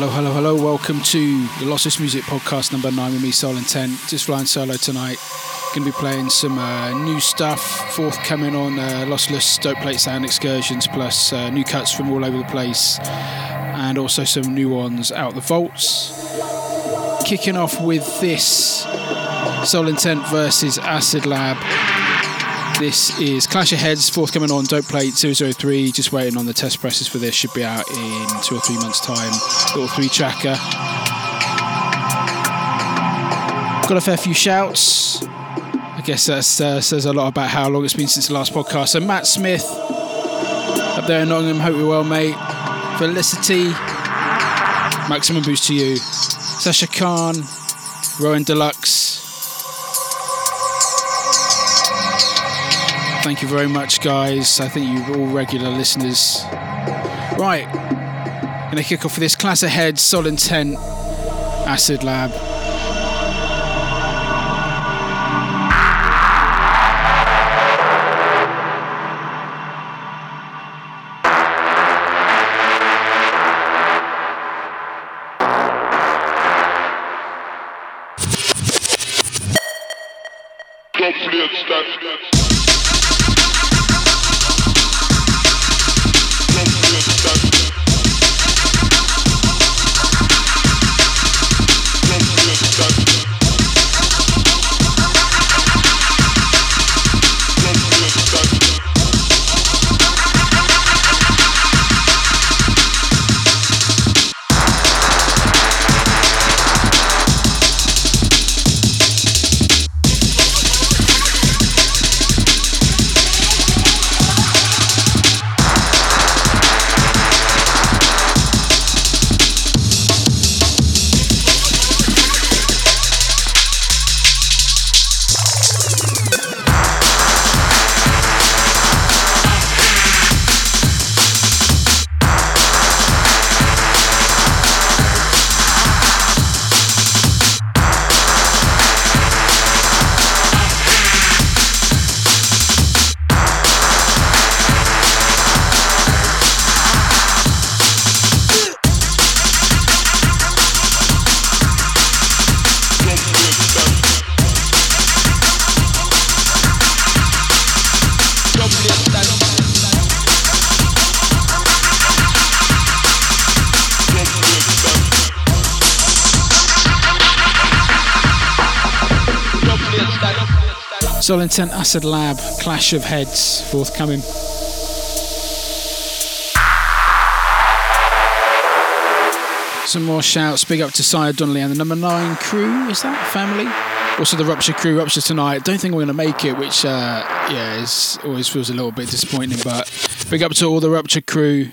Hello, hello, hello. Welcome to the Lossless Music Podcast number nine with me, Soul Intent. Just flying solo tonight. Going to be playing some uh, new stuff forthcoming on uh, Lossless Dope Plate Sound Excursions, plus uh, new cuts from all over the place, and also some new ones out the vaults. Kicking off with this Soul Intent versus Acid Lab. This is Clash of Heads, forthcoming on Dope Plate 003. Just waiting on the test presses for this. Should be out in two or three months' time. Little three tracker. Got a fair few shouts. I guess that uh, says a lot about how long it's been since the last podcast. So, Matt Smith up there in Nottingham, hope you're well, mate. Felicity, maximum boost to you. Sasha Khan, Rowan Deluxe. Thank you very much, guys. I think you're all regular listeners. Right, gonna kick off with this class ahead, Soul Intent, Acid Lab. Soul Intent Acid Lab, Clash of Heads, forthcoming. Some more shouts. Big up to Sire Donnelly and the number nine crew. Is that family? Also the Rupture crew. Rupture tonight. Don't think we're going to make it, which uh, yeah, is always feels a little bit disappointing. But big up to all the Rupture crew.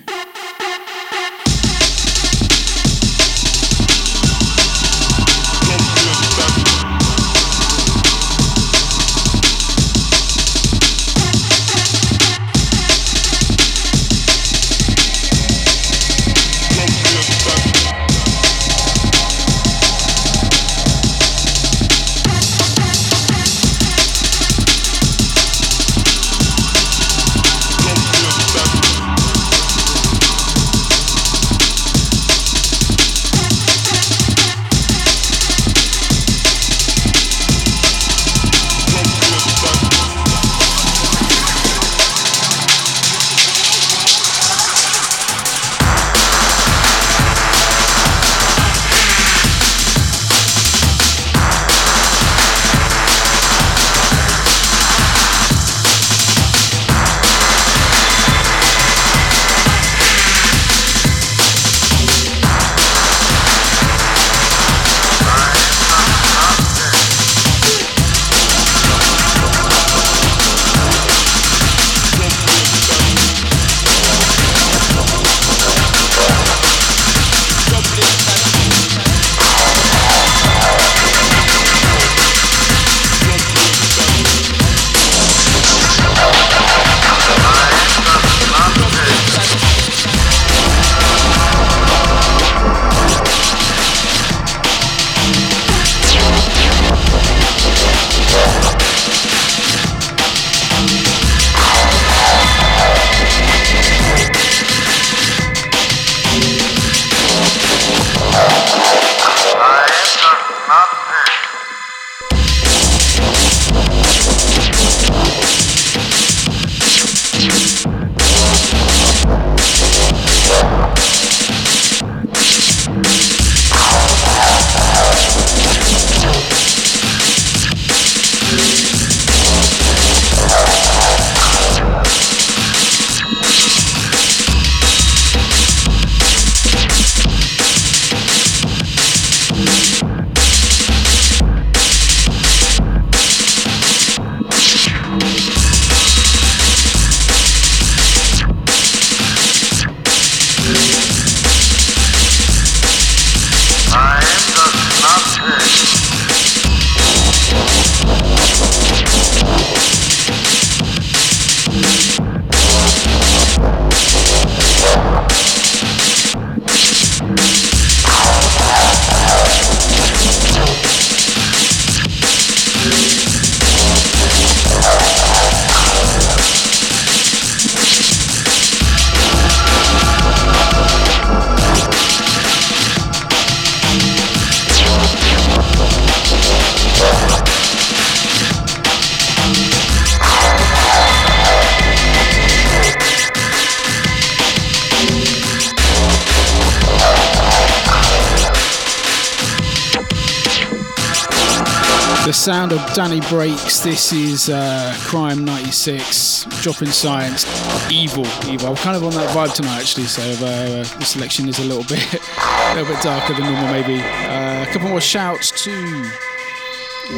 Danny Breaks. This is uh, Crime 96, Dropping Science, Evil, Evil. I'm kind of on that vibe tonight actually, so uh, the selection is a little bit, a little bit darker than normal maybe. Uh, a couple more shouts to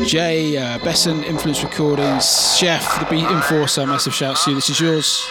Jay uh, Besson, Influence Recordings, Chef, the Beat Enforcer. Massive shouts to you. This is yours.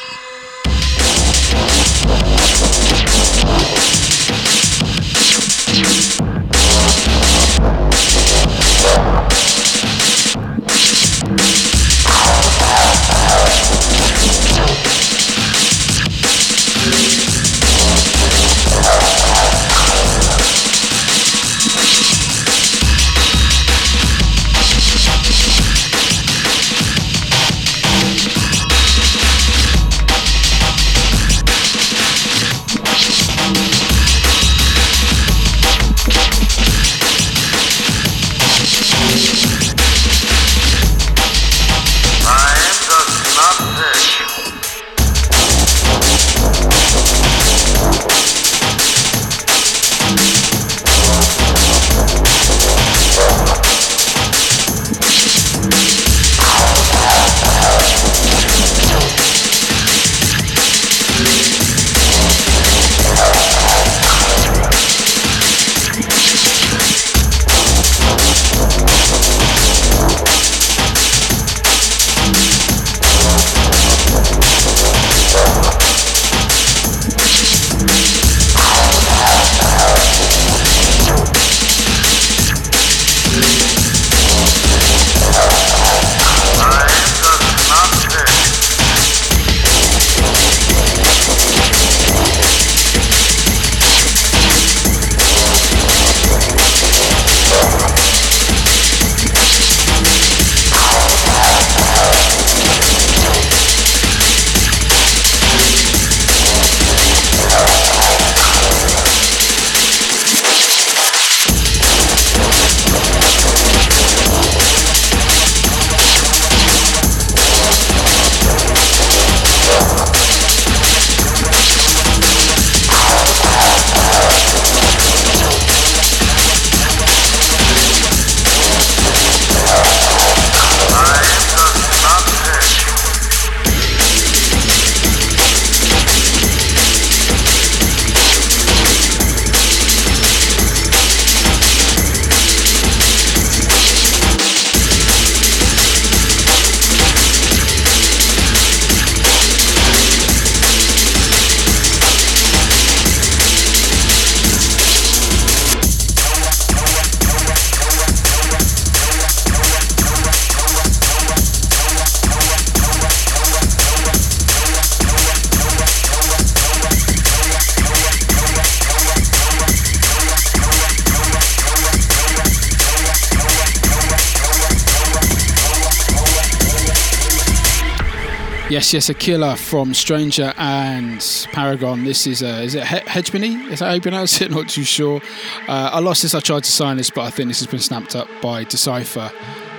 Yes, yes, a killer from Stranger and Paragon. This is a, is it he- Hegemony? Is that how you pronounce it? Not too sure. Uh, I lost this. I tried to sign this, but I think this has been snapped up by Decipher.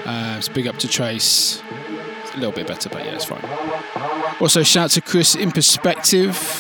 Uh, it's big up to Trace. It's a little bit better, but yeah, it's fine. Also, shout out to Chris Inperspective.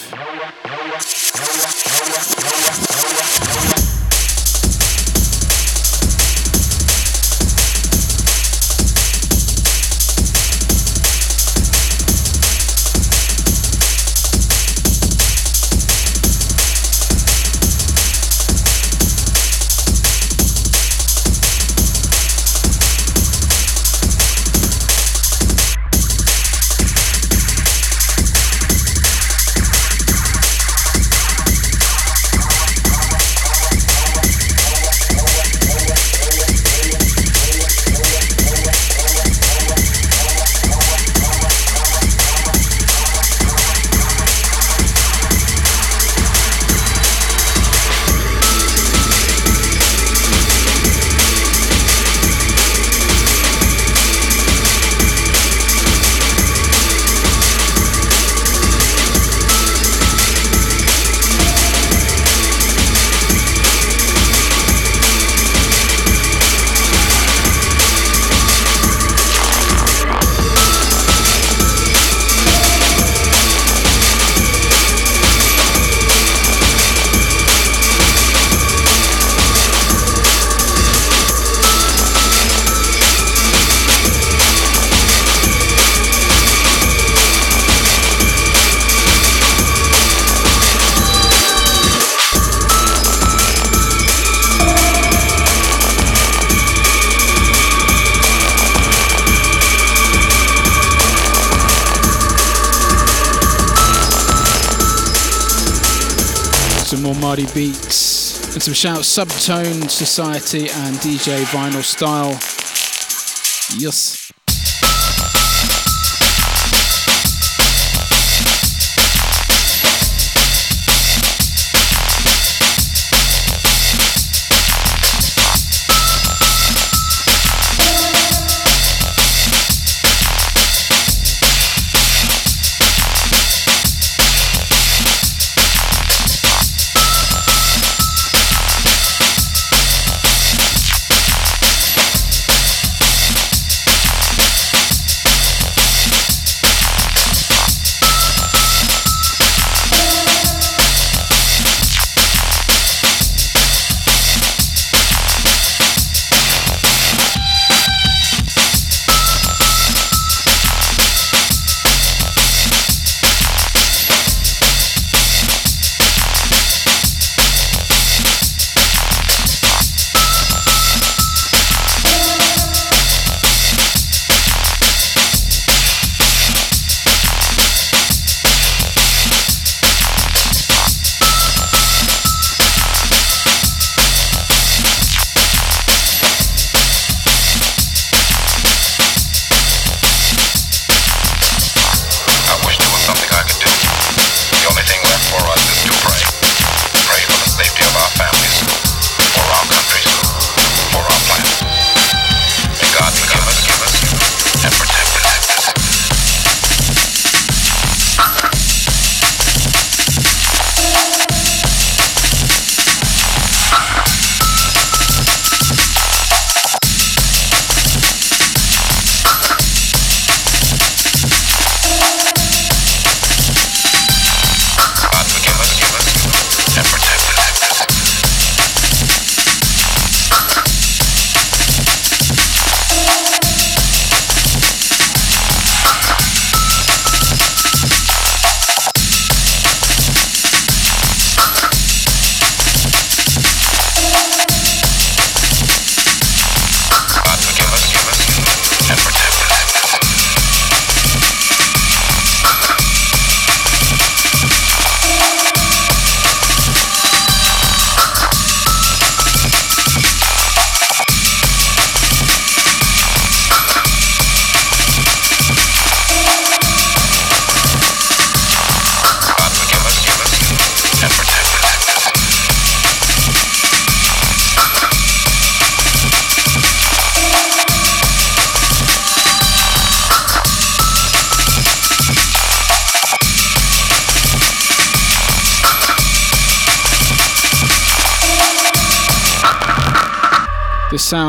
Shouts Subtone Society and DJ Vinyl Style. Yes.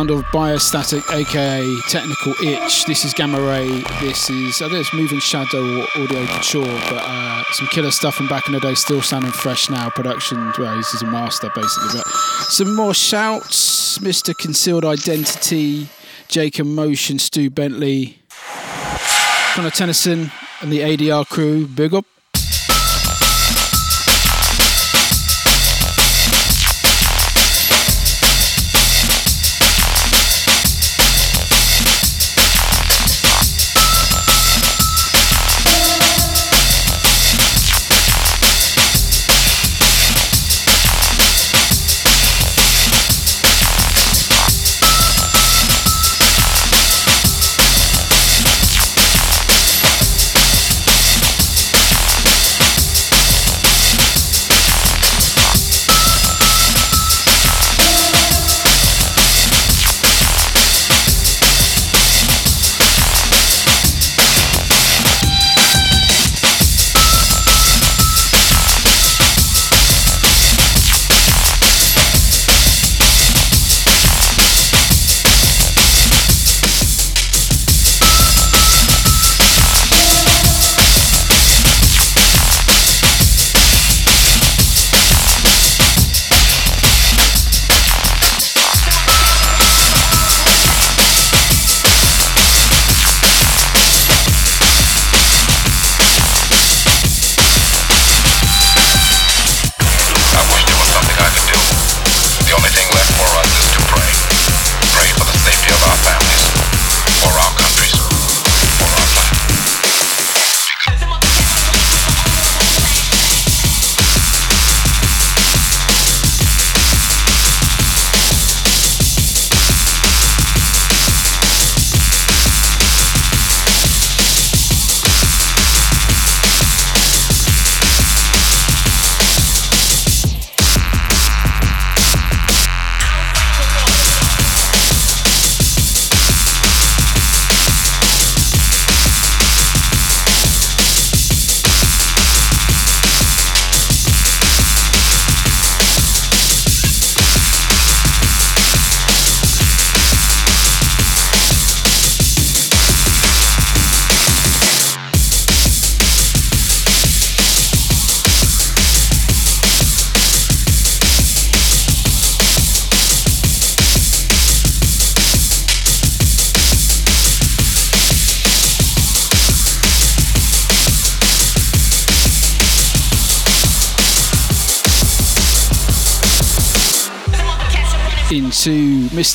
Sound of Biostatic, aka Technical Itch. This is Gamma Ray. This is, I think it's Moving Shadow or Audio Couture, but uh, some killer stuff from back in the day, still sounding fresh now. Production, well, this is a master basically. But some more shouts Mr. Concealed Identity, Jacob Motion, Stu Bentley, Connor Tennyson, and the ADR crew. Big up.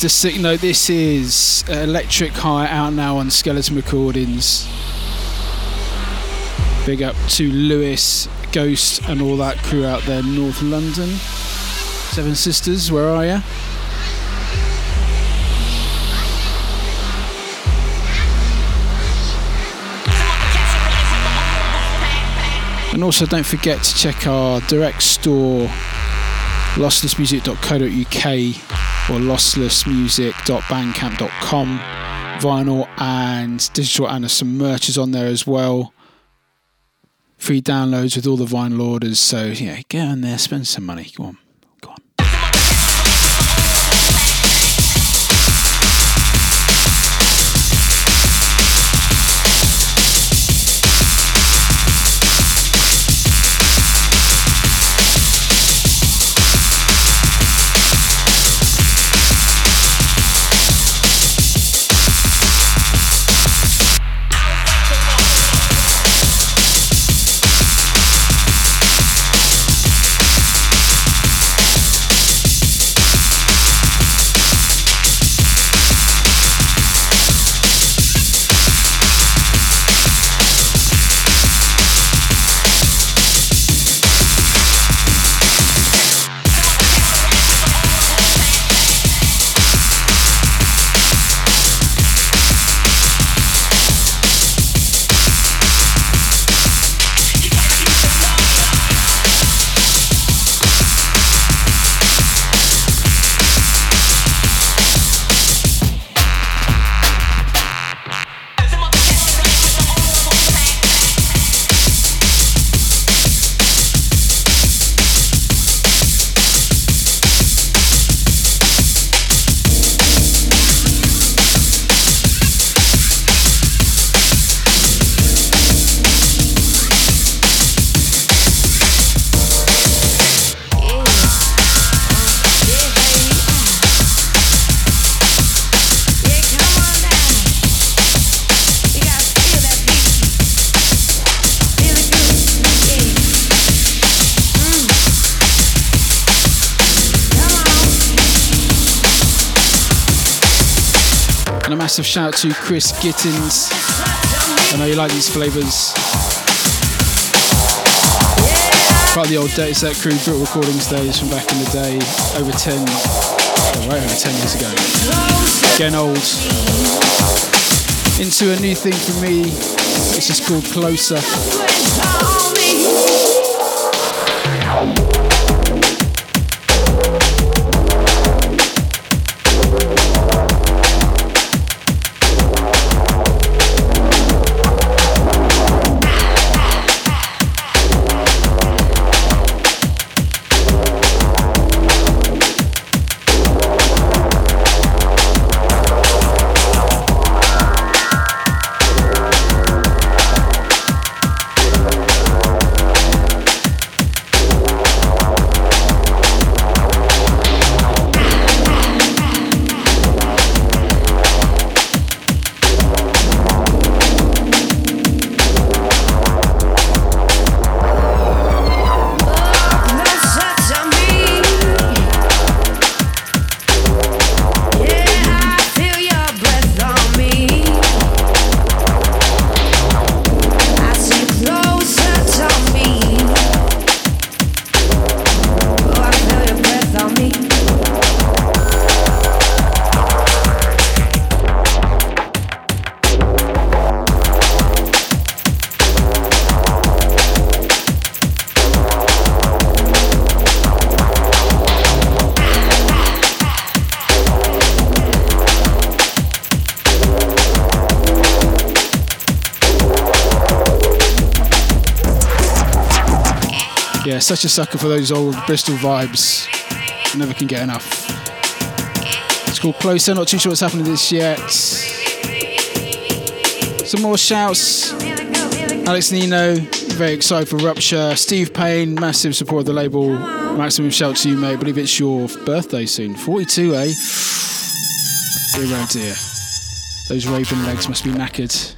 Mr. Sick. This is Electric High out now on Skeleton Recordings. Big up to Lewis, Ghost, and all that crew out there, North London. Seven Sisters, where are you? And also, don't forget to check our direct store, losslessmusic.co.uk or losslessmusic.bandcamp.com. Vinyl and digital, and some merch is on there as well. Free downloads with all the vinyl orders. So, yeah, get on there, spend some money. Come on. Massive shout out to Chris Gittins. I know you like these flavours. Part of the old Dirty Set crew, Brit Recordings days from back in the day, over 10, oh, right over 10 years ago. Getting old. Into a new thing for me, it's just called Closer. Such a sucker for those old Bristol vibes. Never can get enough. It's called Closer. Not too sure what's happening this yet. Some more shouts. Alex Nino, very excited for Rupture. Steve Payne, massive support of the label. Maximum shout to you, mate. I believe it's your birthday soon. 42, eh? Dear oh dear. Those Raven legs must be knackered.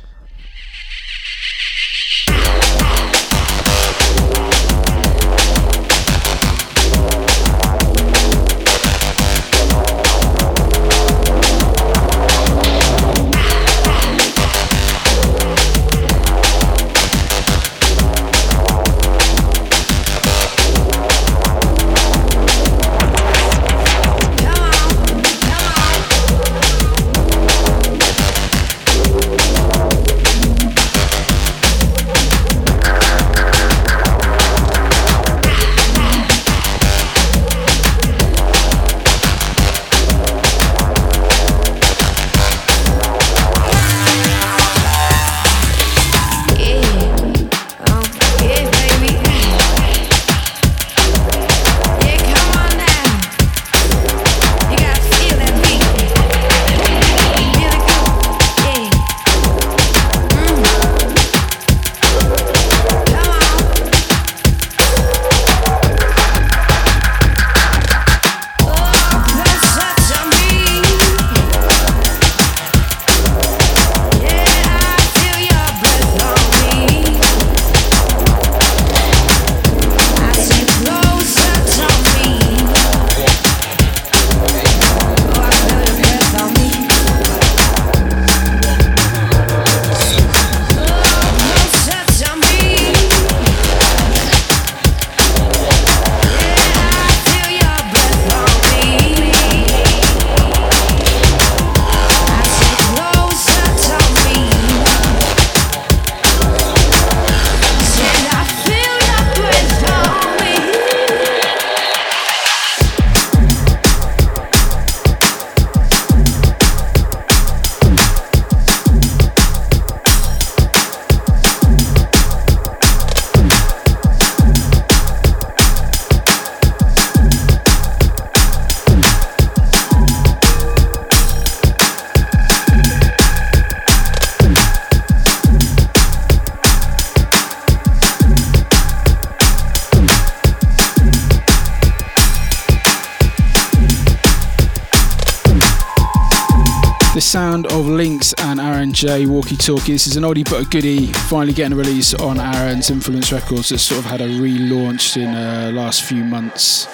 J Walkie Talkie. This is an oldie but a goodie, finally getting a release on Aaron's Influence Records that sort of had a relaunch in the uh, last few months.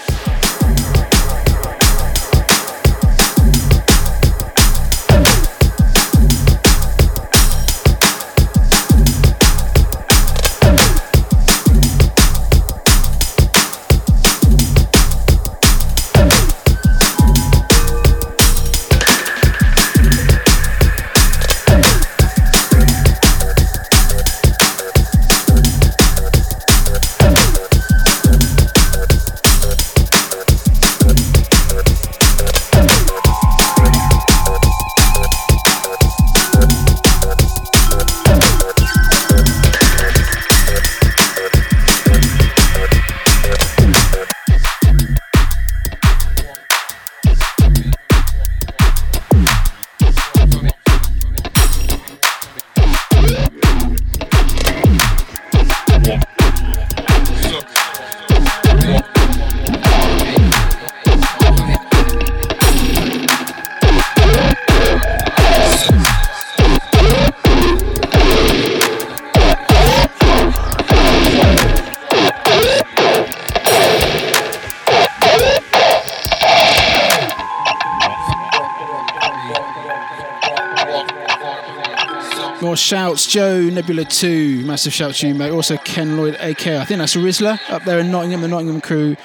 Massive shout to you, mate. Also Ken Lloyd, AK. I think that's Rizla up there in Nottingham, the Nottingham crew.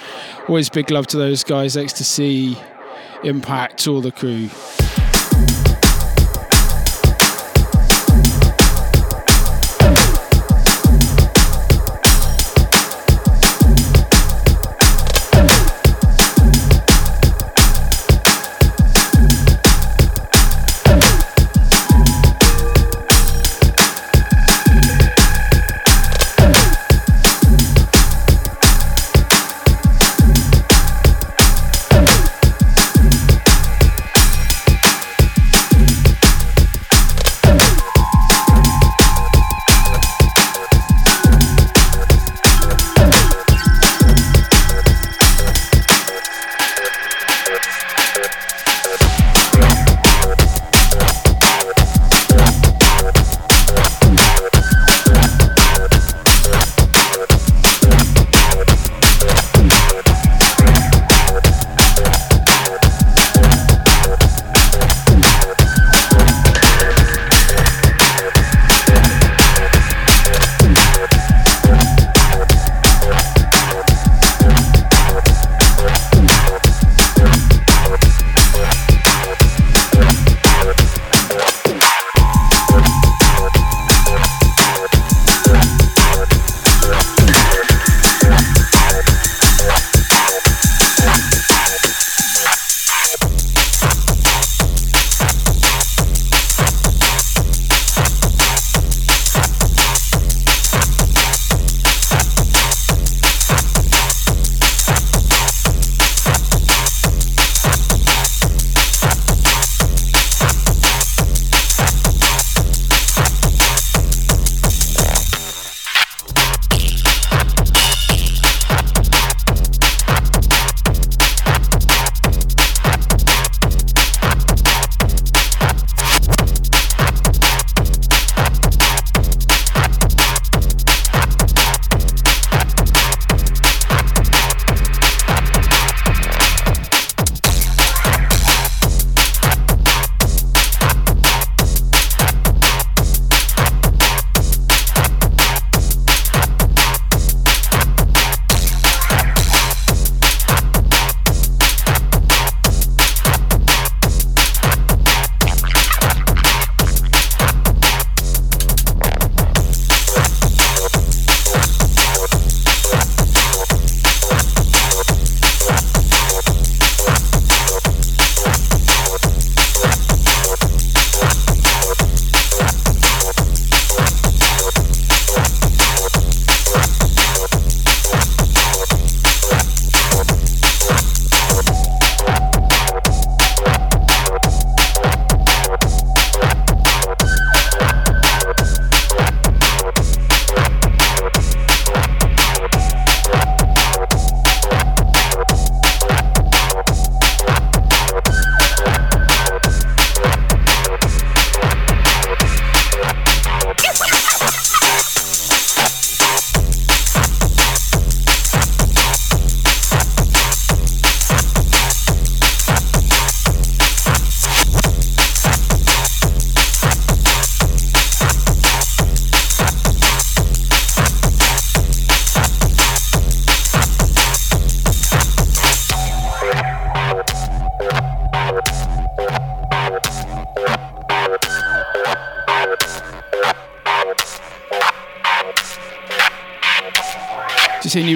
Always big love to those guys. Ecstasy, Impact, all the crew.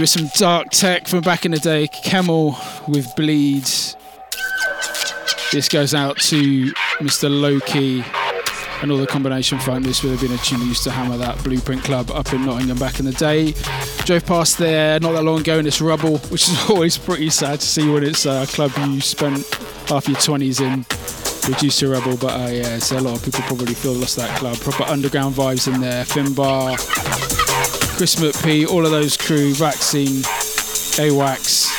With some dark tech from back in the day. Camel with Bleeds. This goes out to Mr. Loki and all the combination funk. This would have been a tune used to hammer that Blueprint Club up in Nottingham back in the day. Drove past there not that long ago in this rubble, which is always pretty sad to see when it's a club you spent half your 20s in reduced to rubble. But uh, yeah, so a lot of people probably feel lost that club. Proper underground vibes in there. Finbar, Chris McP, all of those crew, Vaccine, AWAX.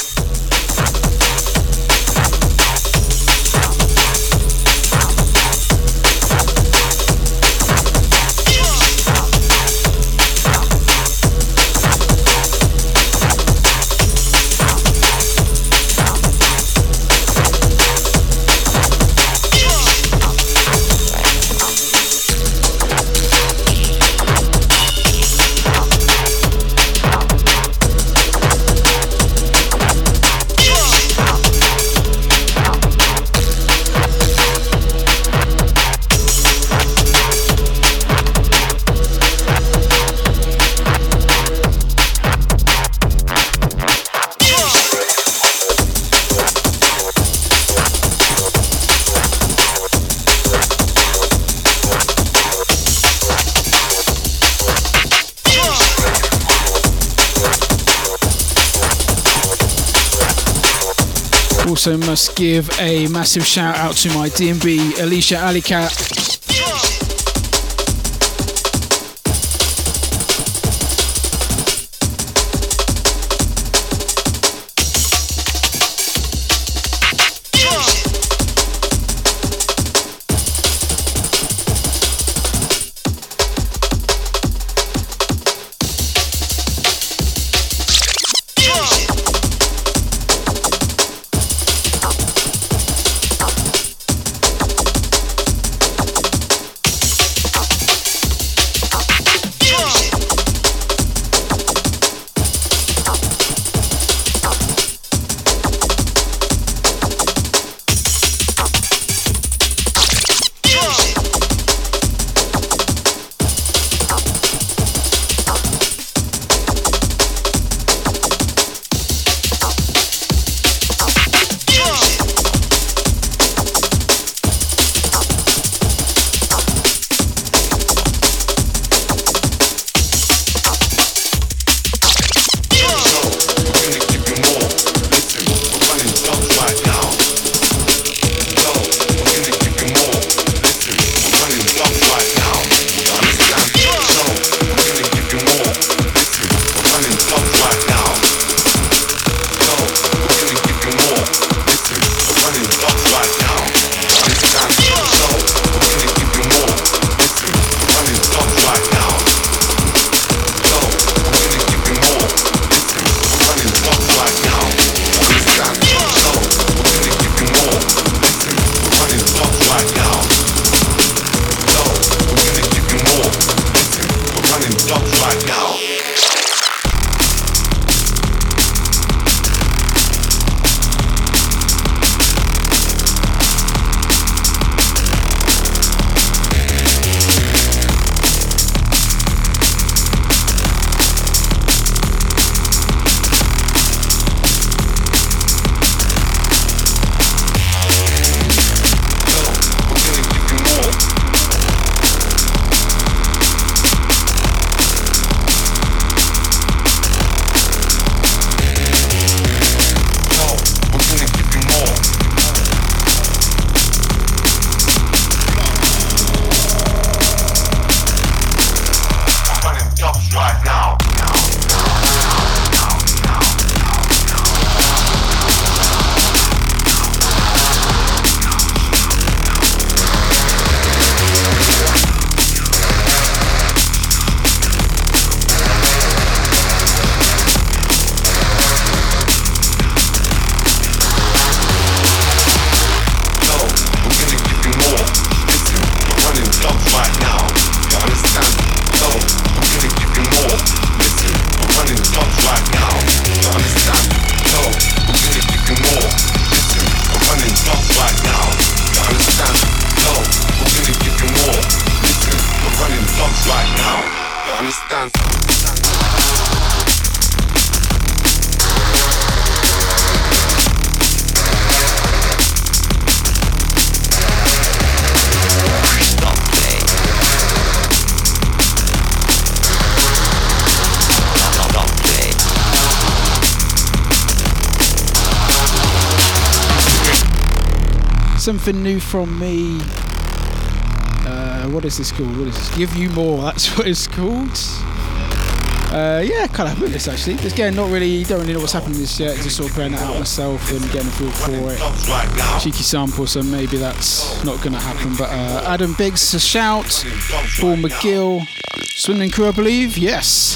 Also must give a massive shout out to my DMB Alicia Alicat Something new from me. Uh, what is this called? What is this? Give you more. That's what it's called. Uh, yeah, kind of with this actually. Again, not really, don't really know what's happening this yet. Just sort of playing it out myself and getting a feel for it. Cheeky sample, so maybe that's not going to happen. But uh, Adam Biggs, a shout. Paul McGill, Swindon Crew, I believe. Yes.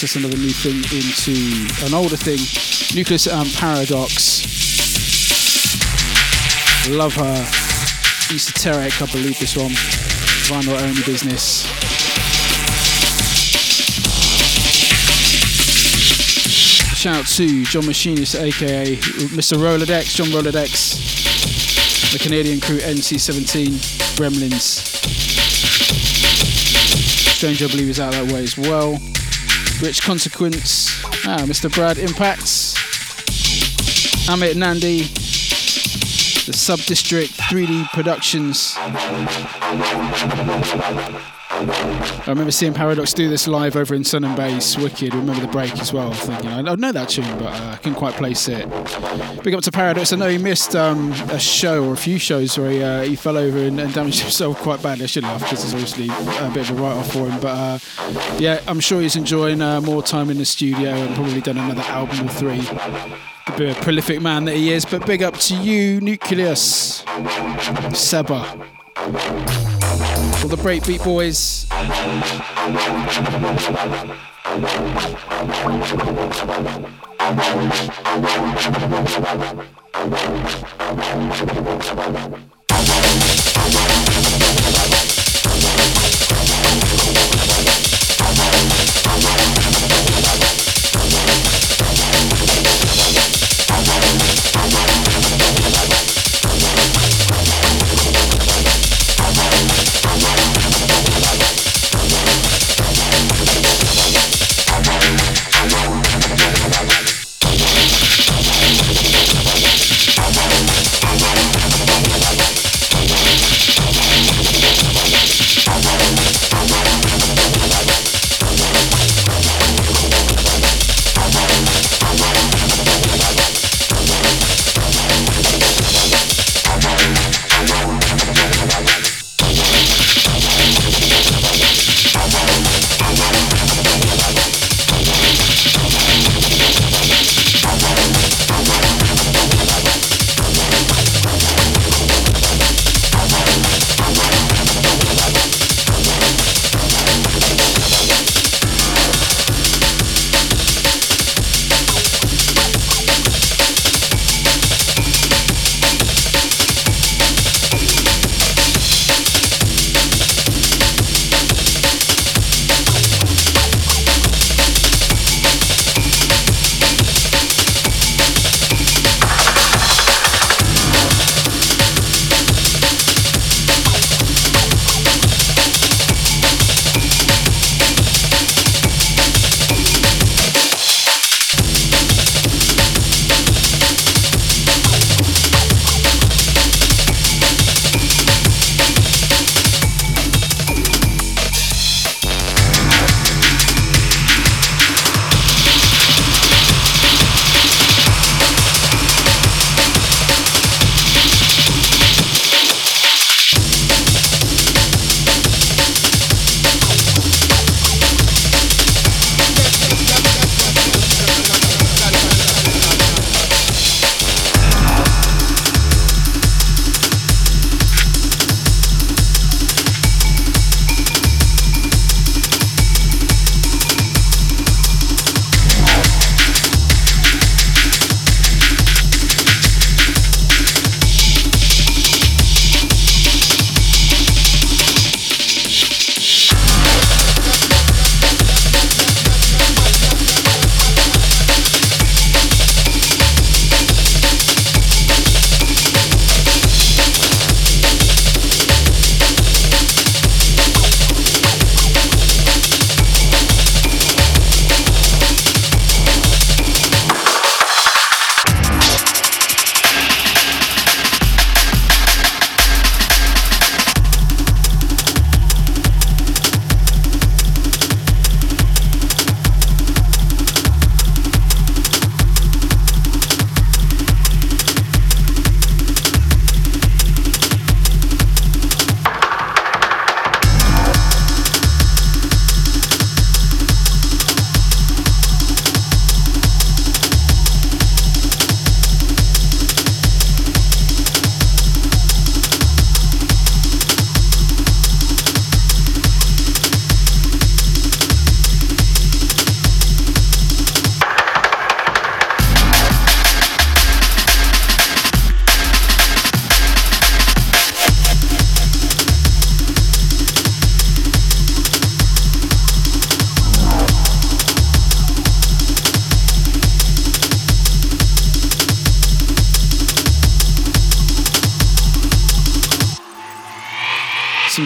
Dance. Another new thing into an older thing. Nucleus and Paradox. Love her. Esoteric, I believe this one. Vinyl only business. Shout out to John Machinist, aka Mr. Rolodex, John Rolodex, the Canadian crew NC17, Gremlins. Stranger, I believe, is out that way as well. Rich Consequence, ah, Mr. Brad Impacts, Amit Nandi, the Sub District 3D Productions. I remember seeing Paradox do this live over in Sun and Bass, Wicked. Remember the break as well. Thinking I know that tune, but uh, I couldn't quite place it. Big up to Paradox. I know he missed um, a show or a few shows where he, uh, he fell over and, and, damaged himself quite badly. I shouldn't have because it's obviously a bit of a write off for him. But uh, yeah, I'm sure he's enjoying uh, more time in the studio and probably done another album or three. The prolific man that he is. But big up to you, Nucleus, Seba. All the Breakbeat boys.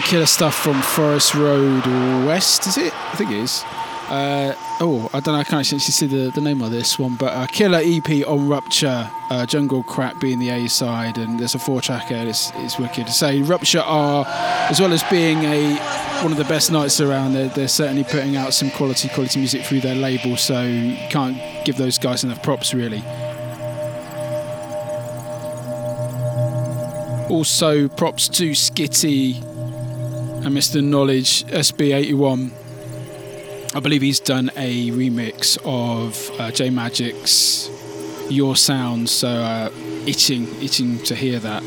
Killer stuff from Forest Road West, is it? I think it is. Uh, oh, I don't know. I can't actually see the, the name of this one, but uh, Killer EP on Rupture, uh, Jungle Crap being the A side, and there's a four tracker. It's, it's wicked to say. Rupture are, as well as being a one of the best nights around, they're, they're certainly putting out some quality quality music through their label. So can't give those guys enough props, really. Also, props to Skitty and Mr. Knowledge SB81. I believe he's done a remix of uh, J Majik's Your Sound, so uh, itching, itching to hear that.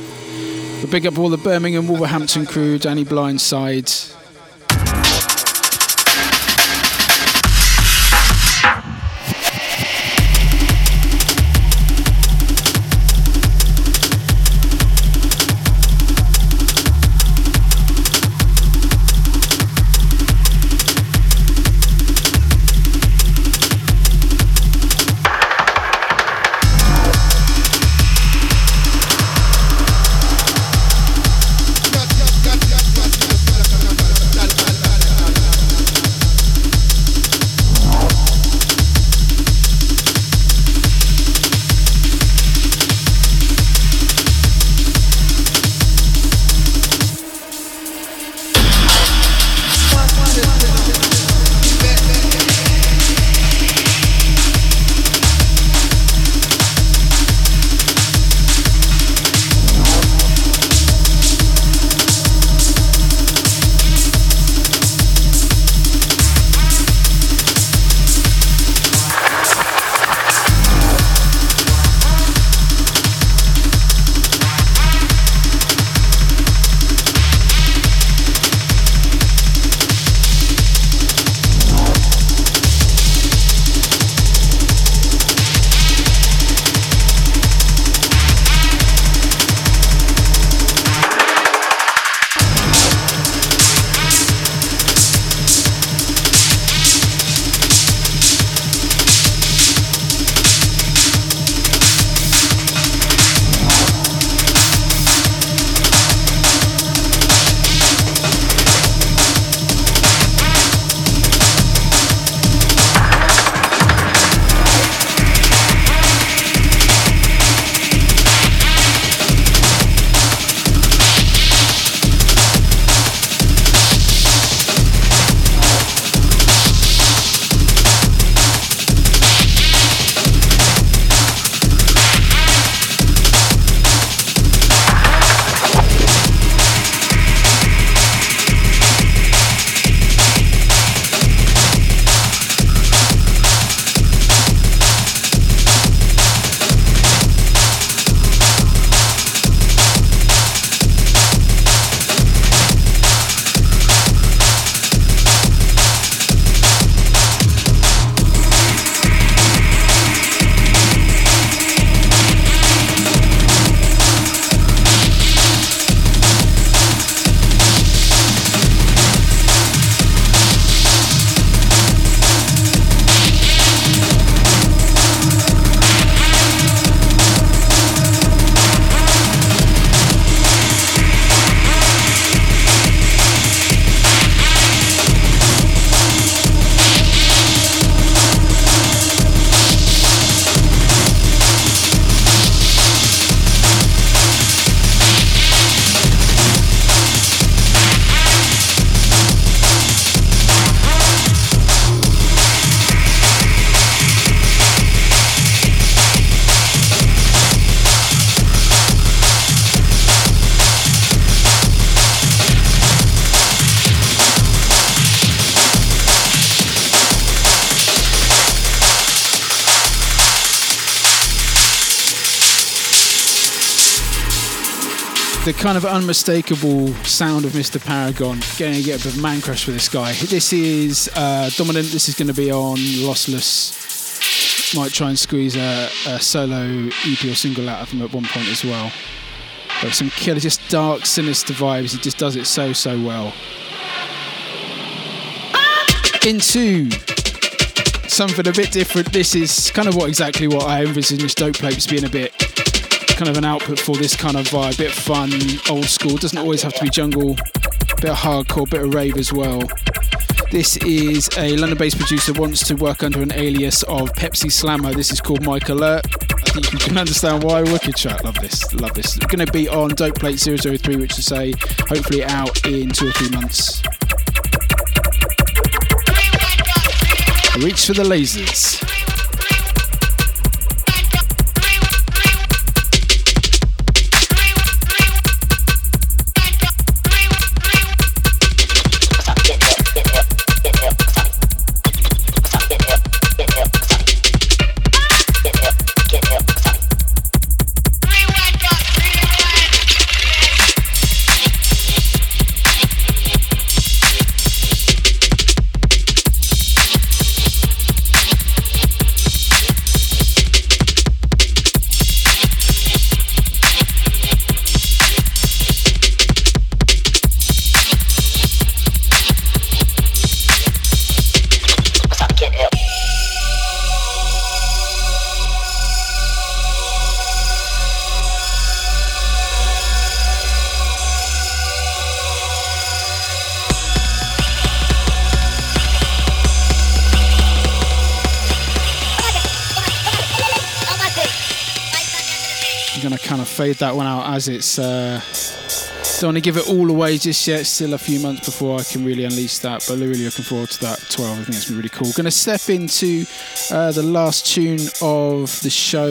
But big up all the Birmingham Wolverhampton crew, Danny Blindside, kind of unmistakable sound of Mr. Paragon. Getting to get a bit of man crush with this guy. This is uh, Dominant. This is going to be on Lossless. Might try and squeeze a, a solo EP or single out of him at one point as well. But some killer, just dark, sinister vibes. He just does it so, so well. Into something a bit different. This is kind of what exactly what I envisage Dope Plate being a bit kind of an output for this kind of vibe. Bit of fun, old school. Doesn't always have to be jungle. Bit of hardcore, bit of rave as well. This is a London-based producer wants to work under an alias of Pepsi Slammer. This is called Mike Alert. I think you can understand why. Wicked track. Love this. Love this. Going to be on Dope Plate 003, which to say hopefully out in two or three months. Reach for the lasers. Fade that one out as it's. Uh, don't want to give it all away just yet. Still a few months before I can really unleash that, but really looking forward to that 12. I think it's been really cool. Going to step into uh, the last tune of the show.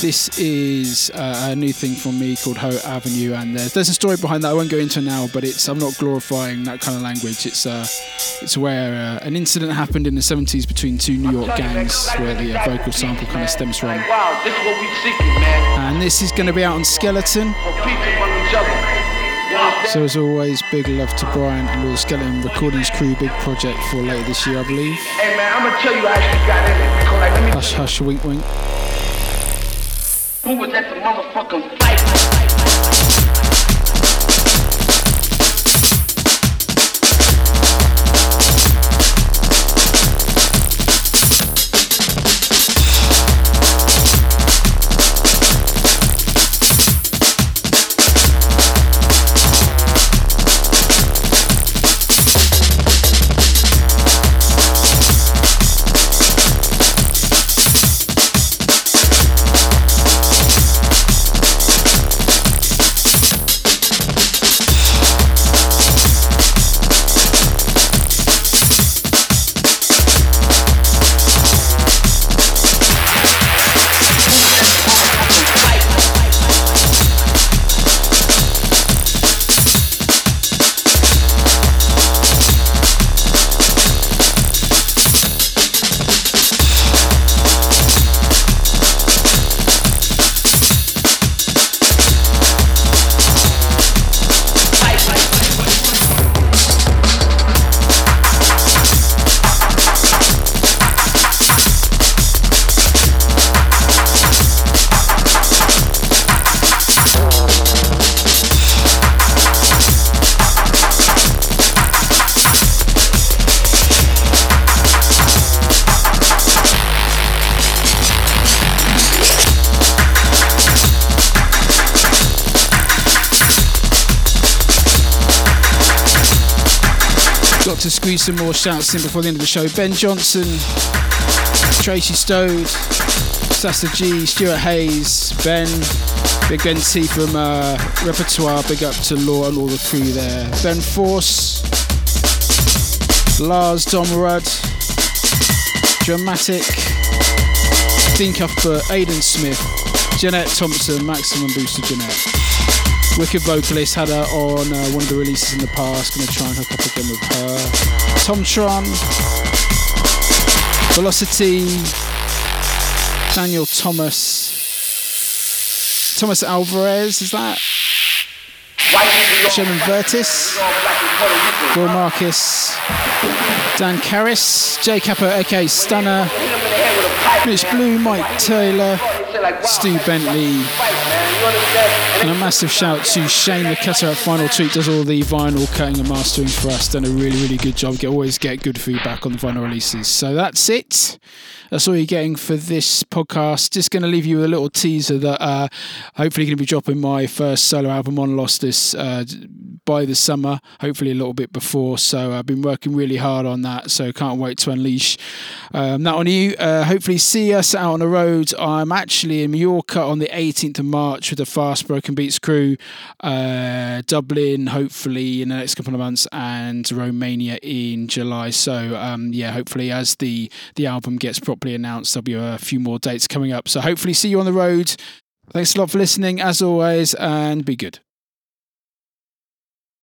This is uh, a new thing from me called Ho Avenue, and there's, there's a story behind that. I won't go into now, but it's I'm not glorifying that kind of language. It's uh, it's where uh, an incident happened in the 70s between two New York gangs, where the uh, vocal sample kind of stems from. Wow, this is what we seeking, man. And this is going to be out on Skeleton. So as always, big love to Brian and the Skeleton Recordings crew. Big project for later this year, I believe. Hey man, I'm gonna tell you I actually got in it. Like, let me hush, hush, wink, wink. Who was at the motherfucking fight? Squeeze some more shouts in before the end of the show. Ben Johnson, Tracy Stode, Sasa G, Stuart Hayes, Ben, Big Ben T from uh, Repertoire, big up to Law and all the crew there. Ben Force, Lars Domrud, Dramatic, Dean Cuthbert, Aidan Smith, Jeanette Thompson, Maximum Booster Jeanette. Wicked vocalist, had her on uh, one of the releases in the past. Gonna try and hook up again with her. Tom Tron, Velocity, Daniel Thomas, Thomas Alvarez, is that? Sherman Vertis, Will Marcus, Dan Karras, Jay Kappa, aka Stunner, Mitch Blue, Mike Taylor, Stu Bentley, and a massive shout to Shane, the cutter at Finyl Tweek, does all the vinyl cutting and mastering for us. Done a really, really good job. Always get good feedback on the vinyl releases. So that's it. That's all you're getting for this podcast. Just going to leave you with a little teaser that uh, hopefully going to be dropping my first solo album on Lost this uh, by the summer, hopefully a little bit before. So I've been working really hard on that. So can't wait to unleash um, that on you. Uh, hopefully see us out on the road. I'm actually in Mallorca on the 18th of March the Fast Broken Beats crew. Uh, Dublin, hopefully in the next couple of months, and Romania in July. So um, yeah, hopefully as the the album gets properly announced. There'll be a few more dates coming up. So hopefully see you on the road. Thanks a lot for listening, as always, and be good.